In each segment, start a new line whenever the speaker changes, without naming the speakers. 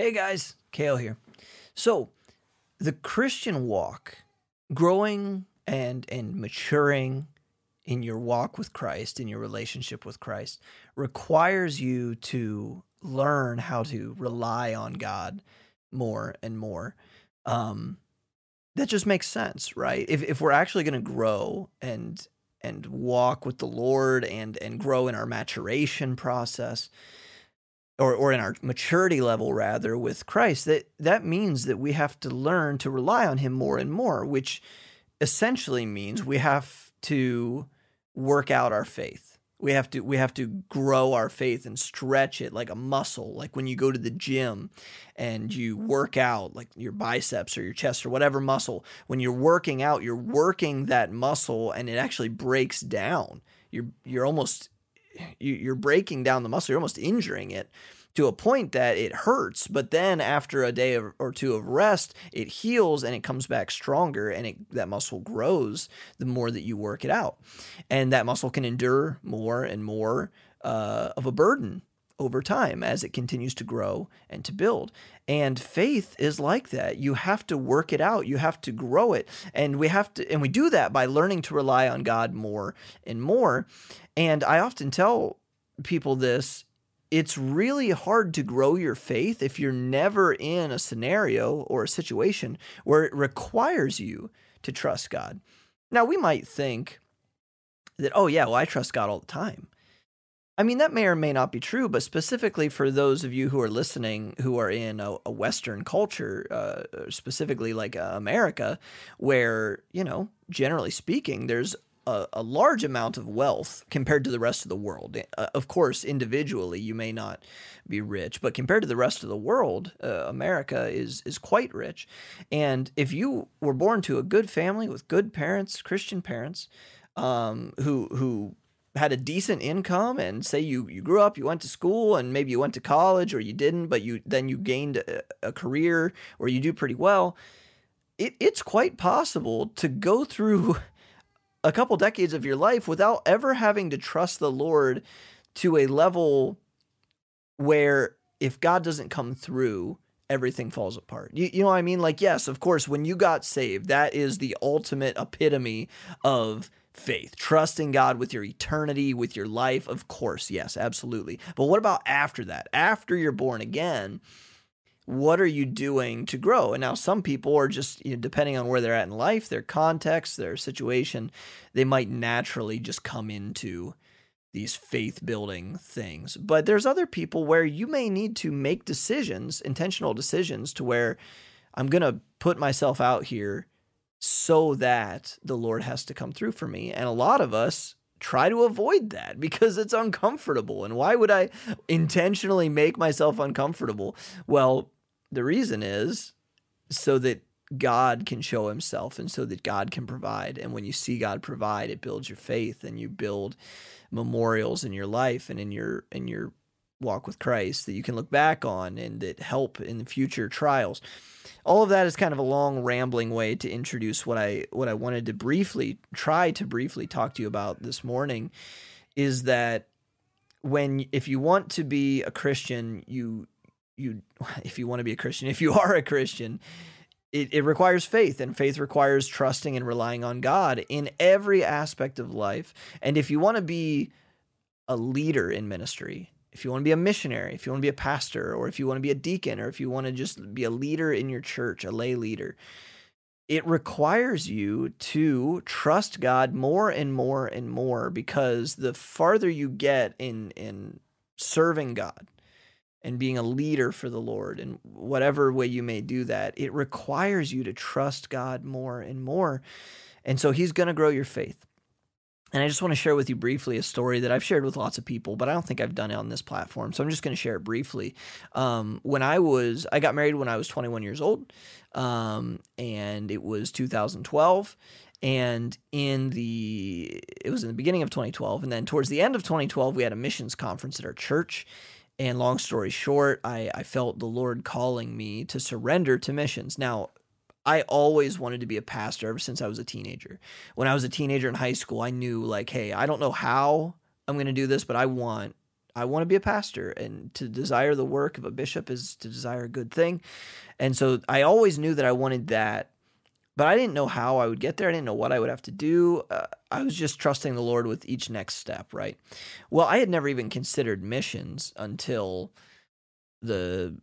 Hey guys, Kale here. So, the Christian walk, growing and and maturing in your walk with Christ, in your relationship with Christ, requires you to learn how to rely on God more and more. Um, that just makes sense, right? If if we're actually going to grow and and walk with the Lord and and grow in our maturation process, or or in our maturity level rather with Christ that that means that we have to learn to rely on him more and more which essentially means we have to work out our faith. We have to we have to grow our faith and stretch it like a muscle like when you go to the gym and you work out like your biceps or your chest or whatever muscle when you're working out you're working that muscle and it actually breaks down. You're you're almost you're breaking down the muscle, you're almost injuring it to a point that it hurts, but then after a day or two of rest, it heals and it comes back stronger and it, that muscle grows the more that you work it out. And that muscle can endure more and more uh, of a burden over time as it continues to grow and to build. And faith is like that. You have to work it out. You have to grow it. And we have to and we do that by learning to rely on God more and more. And I often tell people this it's really hard to grow your faith if you're never in a scenario or a situation where it requires you to trust God. Now, we might think that, oh, yeah, well, I trust God all the time. I mean, that may or may not be true, but specifically for those of you who are listening who are in a, a Western culture, uh, specifically like uh, America, where, you know, generally speaking, there's a, a, large amount of wealth compared to the rest of the world. Uh, of course, individually, you may not be rich, but compared to the rest of the world, uh, America is is quite rich. And if you were born to a good family with good parents, Christian parents, um, who who had a decent income and say you you grew up you went to school and maybe you went to college or you didn't but you then you gained a, a career or you do pretty well it, it's quite possible to go through a couple decades of your life without ever having to trust the Lord to a level where if God doesn't come through, everything falls apart. You, you know what I mean? Like, yes, of course, when you got saved, that is the ultimate epitome of faith, trusting God with your eternity, with your life. Of course, yes, absolutely. But what about after that? After you're born again, what are you doing to grow? And now some people are just, you know, depending on where they're at in life, their context, their situation, they might naturally just come into these faith building things. But there's other people where you may need to make decisions, intentional decisions to where I'm going to put myself out here so that the Lord has to come through for me. And a lot of us try to avoid that because it's uncomfortable. And why would I intentionally make myself uncomfortable? Well, the reason is so that God can show himself and so that God can provide. And when you see God provide, it builds your faith and you build memorials in your life and in your in your walk with Christ that you can look back on and that help in the future trials. All of that is kind of a long rambling way to introduce what I what I wanted to briefly try to briefly talk to you about this morning is that when if you want to be a Christian, you you if you want to be a Christian, if you are a Christian, it, it requires faith, and faith requires trusting and relying on God in every aspect of life. And if you want to be a leader in ministry, if you want to be a missionary, if you want to be a pastor, or if you want to be a deacon, or if you want to just be a leader in your church, a lay leader, it requires you to trust God more and more and more because the farther you get in in serving God, and being a leader for the Lord and whatever way you may do that, it requires you to trust God more and more. And so he's going to grow your faith. And I just want to share with you briefly a story that I've shared with lots of people, but I don't think I've done it on this platform. So I'm just going to share it briefly. Um, when I was, I got married when I was 21 years old, um, and it was 2012 and in the it was in the beginning of 2012 and then towards the end of 2012 we had a missions conference at our church and long story short, I, I felt the Lord calling me to surrender to missions. Now, I always wanted to be a pastor ever since I was a teenager. When I was a teenager in high school, I knew, like, hey, I don't know how I'm going to do this, but I want I want to be a pastor, and to desire the work of a bishop is to desire a good thing. And so I always knew that I wanted that, but I didn't know how I would get there. I didn't know what I would have to do. Uh, I was just trusting the Lord with each next step, right? Well, I had never even considered missions until the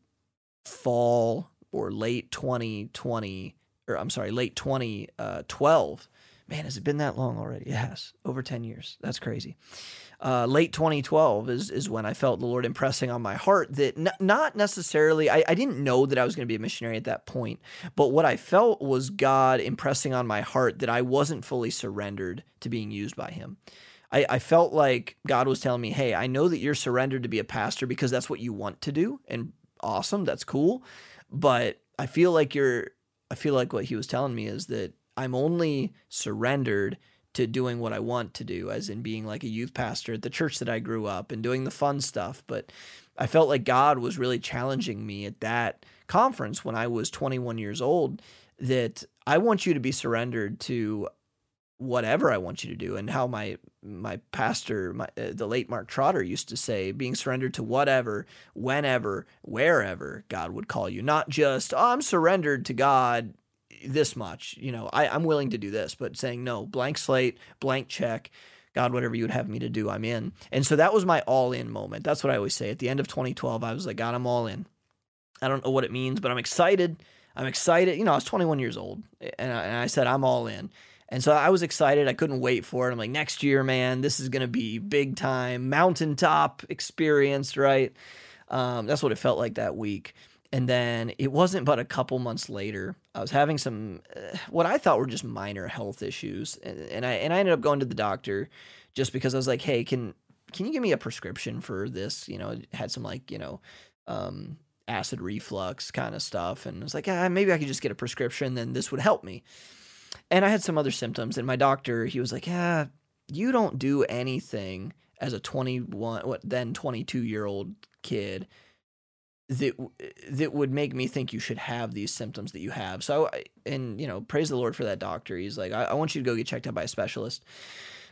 fall or late 2020, or I'm sorry, late 2012. Man, has it been that long already? It has. Over 10 years. That's crazy uh, late 2012 is is when I felt the Lord impressing on my heart that n- not necessarily I, I didn't know that I was going to be a missionary at that point, but what I felt was God impressing on my heart that I wasn't fully surrendered to being used by Him. I, I felt like God was telling me, "Hey, I know that you're surrendered to be a pastor because that's what you want to do, and awesome, that's cool, but I feel like you're I feel like what He was telling me is that I'm only surrendered." to doing what I want to do, as in being like a youth pastor at the church that I grew up and doing the fun stuff. But I felt like God was really challenging me at that conference when I was 21 years old that I want you to be surrendered to whatever I want you to do and how my my pastor my, uh, the late Mark Trotter used to say being surrendered to whatever whenever wherever God would call you not just oh, I'm surrendered to God this much. You know, I, I'm willing to do this, but saying no, blank slate, blank check. God, whatever you would have me to do, I'm in. And so that was my all in moment. That's what I always say. At the end of 2012, I was like, God, I'm all in. I don't know what it means, but I'm excited. I'm excited. You know, I was 21 years old and I, and I said, I'm all in. And so I was excited. I couldn't wait for it. I'm like, next year, man, this is going to be big time mountaintop experience, right? Um, that's what it felt like that week. And then it wasn't but a couple months later, I was having some uh, what I thought were just minor health issues, and, and, I and I ended up going to the doctor just because I was like, "Hey, can can you give me a prescription for this?" You know, it had some like you know um, acid reflux kind of stuff, and I was like, "Ah, maybe I could just get a prescription, then this would help me." And I had some other symptoms, and my doctor he was like, "Yeah, you don't do anything as a 21 what then 22 year old kid." that that would make me think you should have these symptoms that you have. So, I, and you know, praise the Lord for that doctor. He's like, I, I want you to go get checked out by a specialist.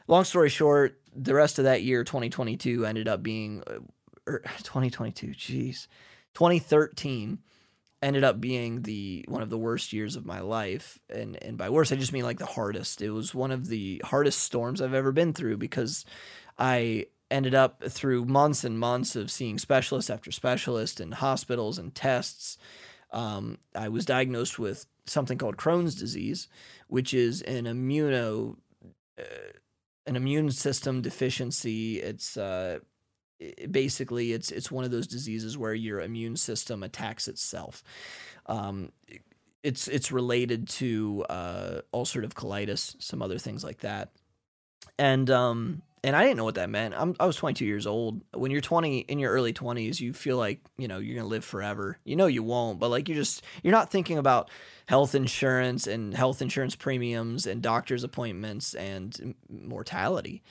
Long story short, the rest of that year, 2022, ended up being, uh, or 2022, jeez, 2013 ended up being the one of the worst years of my life and and by worst I just mean like the hardest it was one of the hardest storms I've ever been through because I ended up through months and months of seeing specialist after specialist and hospitals and tests. Um, I was diagnosed with something called Crohn's disease, which is an immuno uh, an immune system deficiency. It's uh, it, basically it's it's one of those diseases where your immune system attacks itself. Um, it's it's related to uh, ulcerative colitis, some other things like that, and um, and I didn't know what that meant. I'm, I was 22 years old. When you're 20 in your early 20s, you feel like you know you're gonna live forever. You know you won't, but like you just you're not thinking about health insurance and health insurance premiums and doctor's appointments and mortality.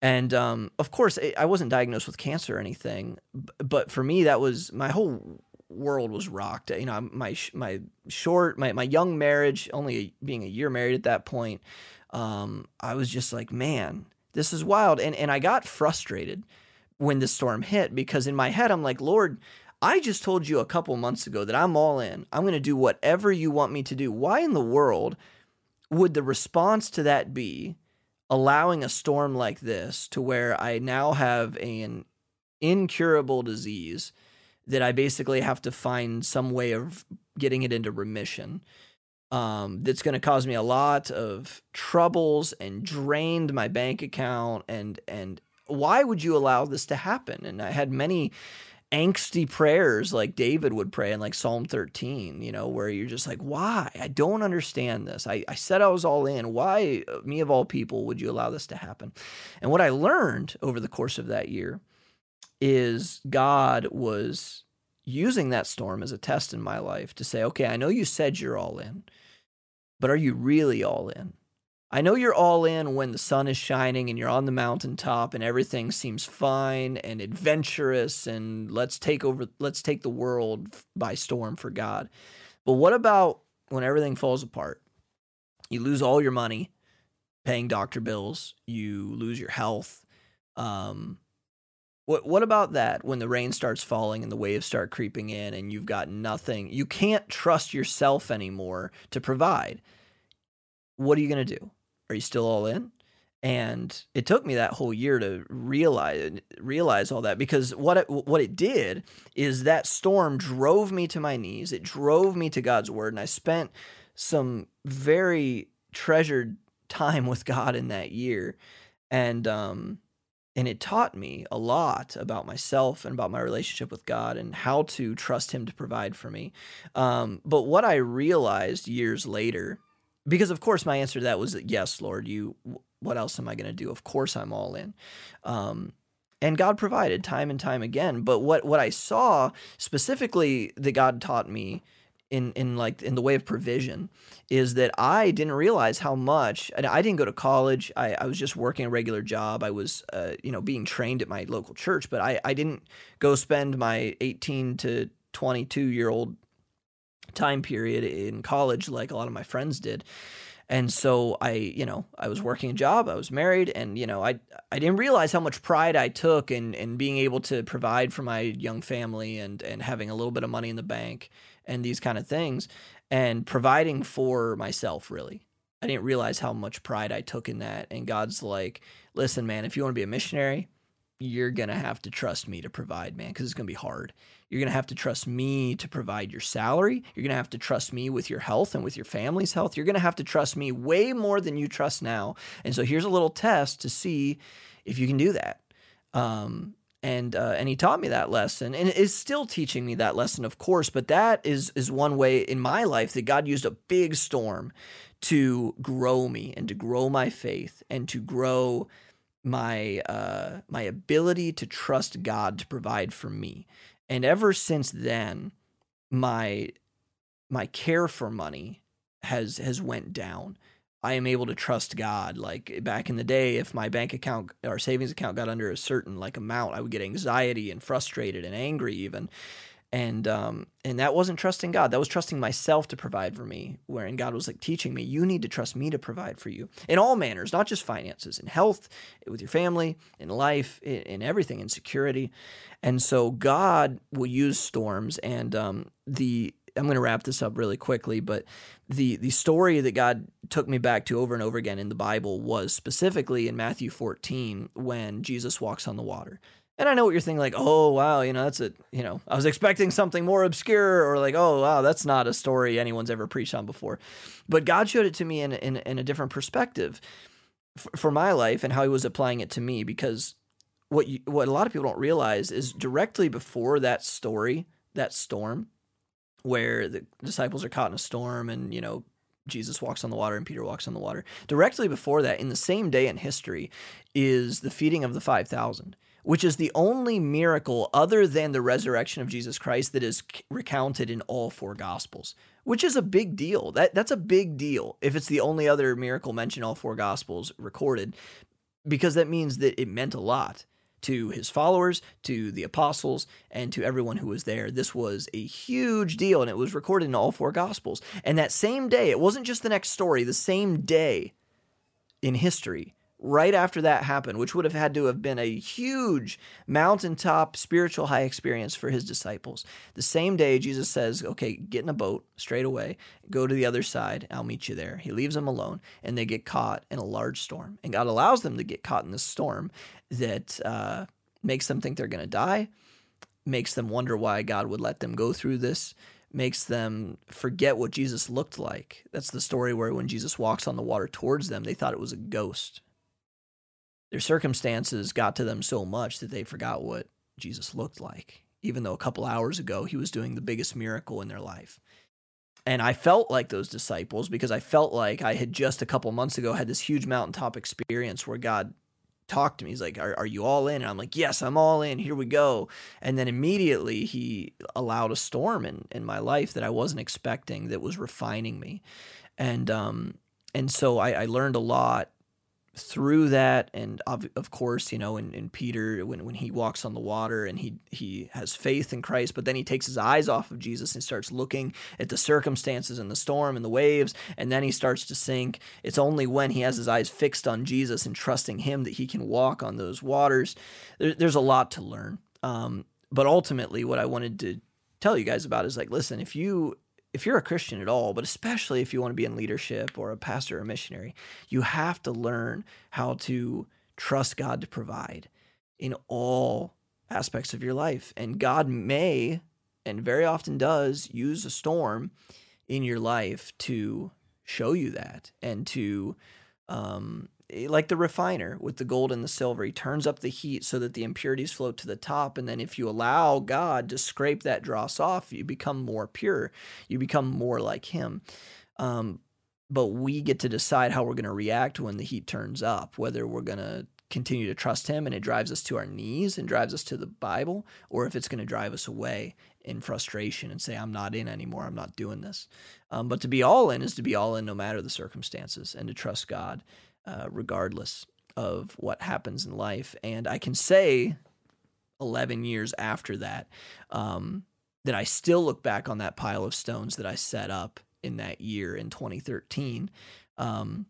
And um, of course, I wasn't diagnosed with cancer or anything, but for me, that was my whole world was rocked. You know, my my short, my my young marriage, only being a year married at that point, um, I was just like, man this is wild. And and I got frustrated when the storm hit because in my head I'm like, Lord, I just told you a couple months ago that I'm all in. I'm going to do whatever you want me to do. Why in the world would the response to that be allowing a storm like this to where I now have an incurable disease that I basically have to find some way of getting it into remission? um, that's going to cause me a lot of troubles and drained my bank account and and why would you allow this to happen and i had many angsty prayers like david would pray in like psalm 13 you know where you're just like why? I don't understand this. I, I said i was all in. Why uh, me of all people would you allow this to happen? And what i learned over the course of that year is god was using that storm as a test in my life to say, okay, I know you said you're all in, but are you really all in? I know you're all in when the sun is shining and you're on the mountaintop and everything seems fine and adventurous and let's take over let's take the world by storm for God. But what about when everything falls apart? You lose all your money paying doctor bills, you lose your health. Um, What what about that when the rain starts falling and the waves start creeping in and you've got nothing? You can't trust yourself anymore to provide. What are you going to do? Are you still all in? And it took me that whole year to realize realize all that because what it, what it did is that storm drove me to my knees. It drove me to God's word and I spent some very treasured time with God in that year. And um and it taught me a lot about myself and about my relationship with God and how to trust Him to provide for me. Um, but what I realized years later, because of course my answer to that was yes, Lord. You, what else am I going to do? Of course I'm all in. Um, and God provided time and time again. But what what I saw specifically that God taught me in in like in the way of provision is that I didn't realize how much and I didn't go to college I, I was just working a regular job I was uh, you know being trained at my local church but I, I didn't go spend my 18 to 22 year old time period in college like a lot of my friends did and so I, you know, I was working a job, I was married, and you know, I I didn't realize how much pride I took in in being able to provide for my young family and and having a little bit of money in the bank and these kind of things and providing for myself really. I didn't realize how much pride I took in that. And God's like, listen, man, if you want to be a missionary, you're going to have to trust me to provide, man, because it's going to be hard. You're going to have to trust me to provide your salary. You're going to have to trust me with your health and with your family's health. You're going to have to trust me way more than you trust now. And so here's a little test to see if you can do that. Um, and uh, and he taught me that lesson and is still teaching me that lesson of course but that is is one way in my life that god used a big storm to grow me and to grow my faith and to grow my uh my ability to trust god to provide for me and ever since then my my care for money has has went down I am able to trust God. Like back in the day, if my bank account or savings account got under a certain like amount, I would get anxiety and frustrated and angry even. And um and that wasn't trusting God. That was trusting myself to provide for me. Wherein God was like teaching me, you need to trust me to provide for you in all manners, not just finances, in health, with your family, in life, in, in everything, in security. And so God will use storms and um the I'm going to wrap this up really quickly, but the the story that God took me back to over and over again in the Bible was specifically in Matthew 14 when Jesus walks on the water. And I know what you're thinking, like, oh wow, you know, that's a you know, I was expecting something more obscure, or like, oh wow, that's not a story anyone's ever preached on before. But God showed it to me in in, in a different perspective for, for my life and how He was applying it to me. Because what you, what a lot of people don't realize is directly before that story, that storm, where the disciples are caught in a storm and, you know, Jesus walks on the water and Peter walks on the water. Directly before that, in the same day in history, is the feeding of the 5,000, which is the only miracle other than the resurrection of Jesus Christ that is recounted in all four gospels, which is a big deal. That that's a big deal if it's the only other miracle mentioned all four gospels recorded because that means that it meant a lot to his followers, to the apostles, and to everyone who was there. This was a huge deal, and it was recorded in all four gospels. And that same day, it wasn't just the next story, the same day in history, right after that happened, which would have had to have been a huge mountaintop spiritual high experience for his disciples. The same day, Jesus says, Okay, get in a boat straight away, go to the other side, I'll meet you there. He leaves them alone, and they get caught in a large storm. And God allows them to get caught in this storm that uh, makes them think they're going to die, makes them wonder why God would let them go through this makes them forget what Jesus looked like. That's the story where when Jesus walks on the water towards them, they thought it was a ghost their circumstances got to them so much that they forgot what Jesus looked like, even though a couple hours ago he was doing the biggest miracle in their life. And I felt like those disciples because I felt like I had just a couple months ago had this huge mountaintop experience where God talked to me. He's like, are, are you all in? And I'm like, Yes, I'm all in. Here we go. And then immediately he allowed a storm in, in my life that I wasn't expecting that was refining me. And um and so I, I learned a lot through that and of, of course you know in, in peter when, when he walks on the water and he he has faith in christ but then he takes his eyes off of jesus and starts looking at the circumstances and the storm and the waves and then he starts to sink. It's only when he has his eyes fixed on jesus and trusting him that he can walk on those waters. There, there's a lot to learn. Um, but ultimately what i wanted to tell you guys about is like listen if you if you're a Christian at all, but especially if you want to be in leadership or a pastor or a missionary, you have to learn how to trust God to provide in all aspects of your life. And God may, and very often does, use a storm in your life to show you that and to um, like the refiner with the gold and the silver. He turns up the heat so that the impurities float to the top. And then, if you allow God to scrape that dross off, you become more pure. You become more like Him. Um, but we get to decide how we're going to react when the heat turns up, whether we're going to continue to trust Him and it drives us to our knees and drives us to the Bible, or if it's going to drive us away in frustration and say, I'm not in anymore, I'm not doing this. Um, but to be all in is to be all in no matter the circumstances and to trust God uh, regardless of what happens in life. And I can say, 11 years after that, um, that I still look back on that pile of stones that I set up in that year in 2013. Um,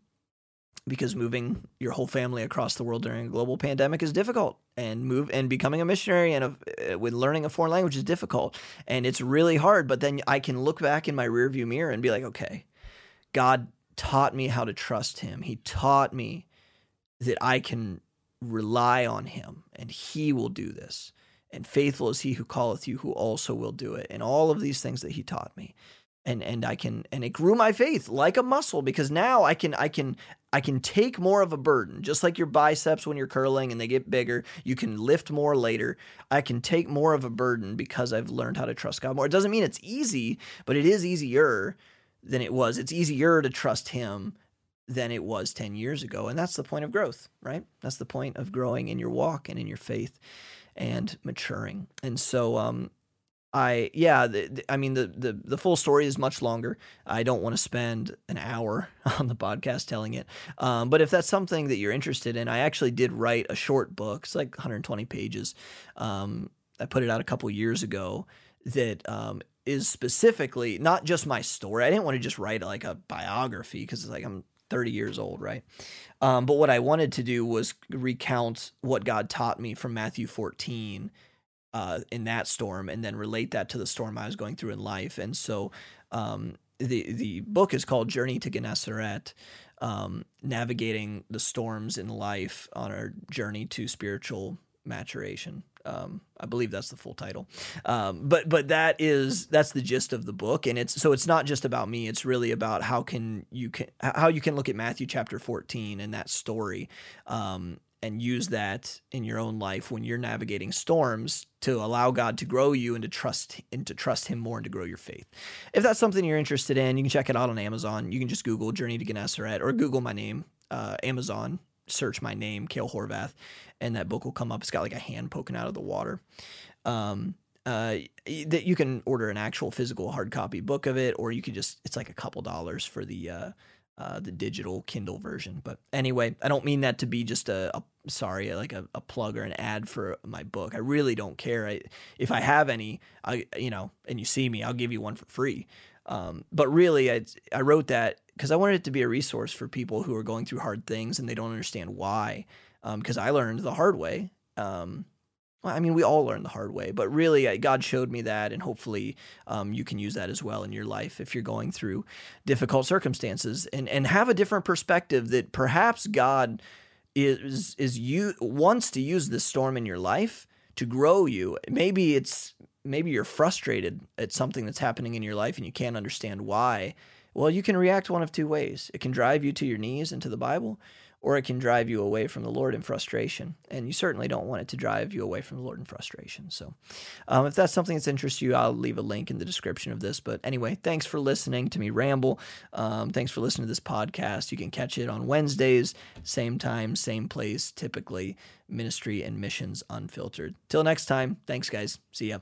because moving your whole family across the world during a global pandemic is difficult and move and becoming a missionary and a, uh, with learning a foreign language is difficult and it's really hard but then i can look back in my rearview mirror and be like okay god taught me how to trust him. He taught me that I can rely on him and he will do this. And faithful is he who calleth you, who also will do it. And all of these things that he taught me. And and I can and it grew my faith like a muscle because now I can I can I can take more of a burden, just like your biceps when you're curling and they get bigger. You can lift more later. I can take more of a burden because I've learned how to trust God more. It doesn't mean it's easy, but it is easier than it was. It's easier to trust him than it was 10 years ago. And that's the point of growth, right? That's the point of growing in your walk and in your faith and maturing. And so, um, I yeah, the, the, I mean the, the the full story is much longer. I don't want to spend an hour on the podcast telling it. Um, but if that's something that you're interested in, I actually did write a short book. It's like 120 pages. Um, I put it out a couple years ago. That um, is specifically not just my story. I didn't want to just write like a biography because it's like I'm 30 years old, right? Um, but what I wanted to do was recount what God taught me from Matthew 14 uh, in that storm, and then relate that to the storm I was going through in life. And so, um, the the book is called Journey to Gennesaret, um, navigating the storms in life on our journey to spiritual maturation. Um, I believe that's the full title. Um, but but that is that's the gist of the book, and it's so it's not just about me. It's really about how can you can how you can look at Matthew chapter fourteen and that story, um, and use that in your own life when you're navigating storms to allow God to grow you and to trust and to trust Him more and to grow your faith. If that's something you're interested in, you can check it out on Amazon. You can just Google Journey to Gennesaret or Google my name, uh, Amazon search my name, Kale Horvath, and that book will come up. It's got like a hand poking out of the water. Um, uh, that you can order an actual physical hard copy book of it, or you could just it's like a couple dollars for the uh, uh, the digital Kindle version. But anyway, I don't mean that to be just a, a sorry like a, a, plug or an ad for my book. I really don't care. I, if I have any, I you know, and you see me, I'll give you one for free. Um, but really, I I wrote that because I wanted it to be a resource for people who are going through hard things and they don't understand why. Because um, I learned the hard way. Um, well, I mean, we all learn the hard way, but really, God showed me that, and hopefully, um, you can use that as well in your life if you're going through difficult circumstances, and and have a different perspective that perhaps God is is you wants to use this storm in your life to grow you. Maybe it's maybe you're frustrated at something that's happening in your life and you can't understand why well, you can react one of two ways. It can drive you to your knees into the Bible, or it can drive you away from the Lord in frustration. And you certainly don't want it to drive you away from the Lord in frustration. So, um, if that's something that's interests you, I'll leave a link in the description of this. But anyway, thanks for listening to me ramble. Um, thanks for listening to this podcast. You can catch it on Wednesdays, same time, same place, typically Ministry and Missions Unfiltered. Till next time, thanks, guys. See ya.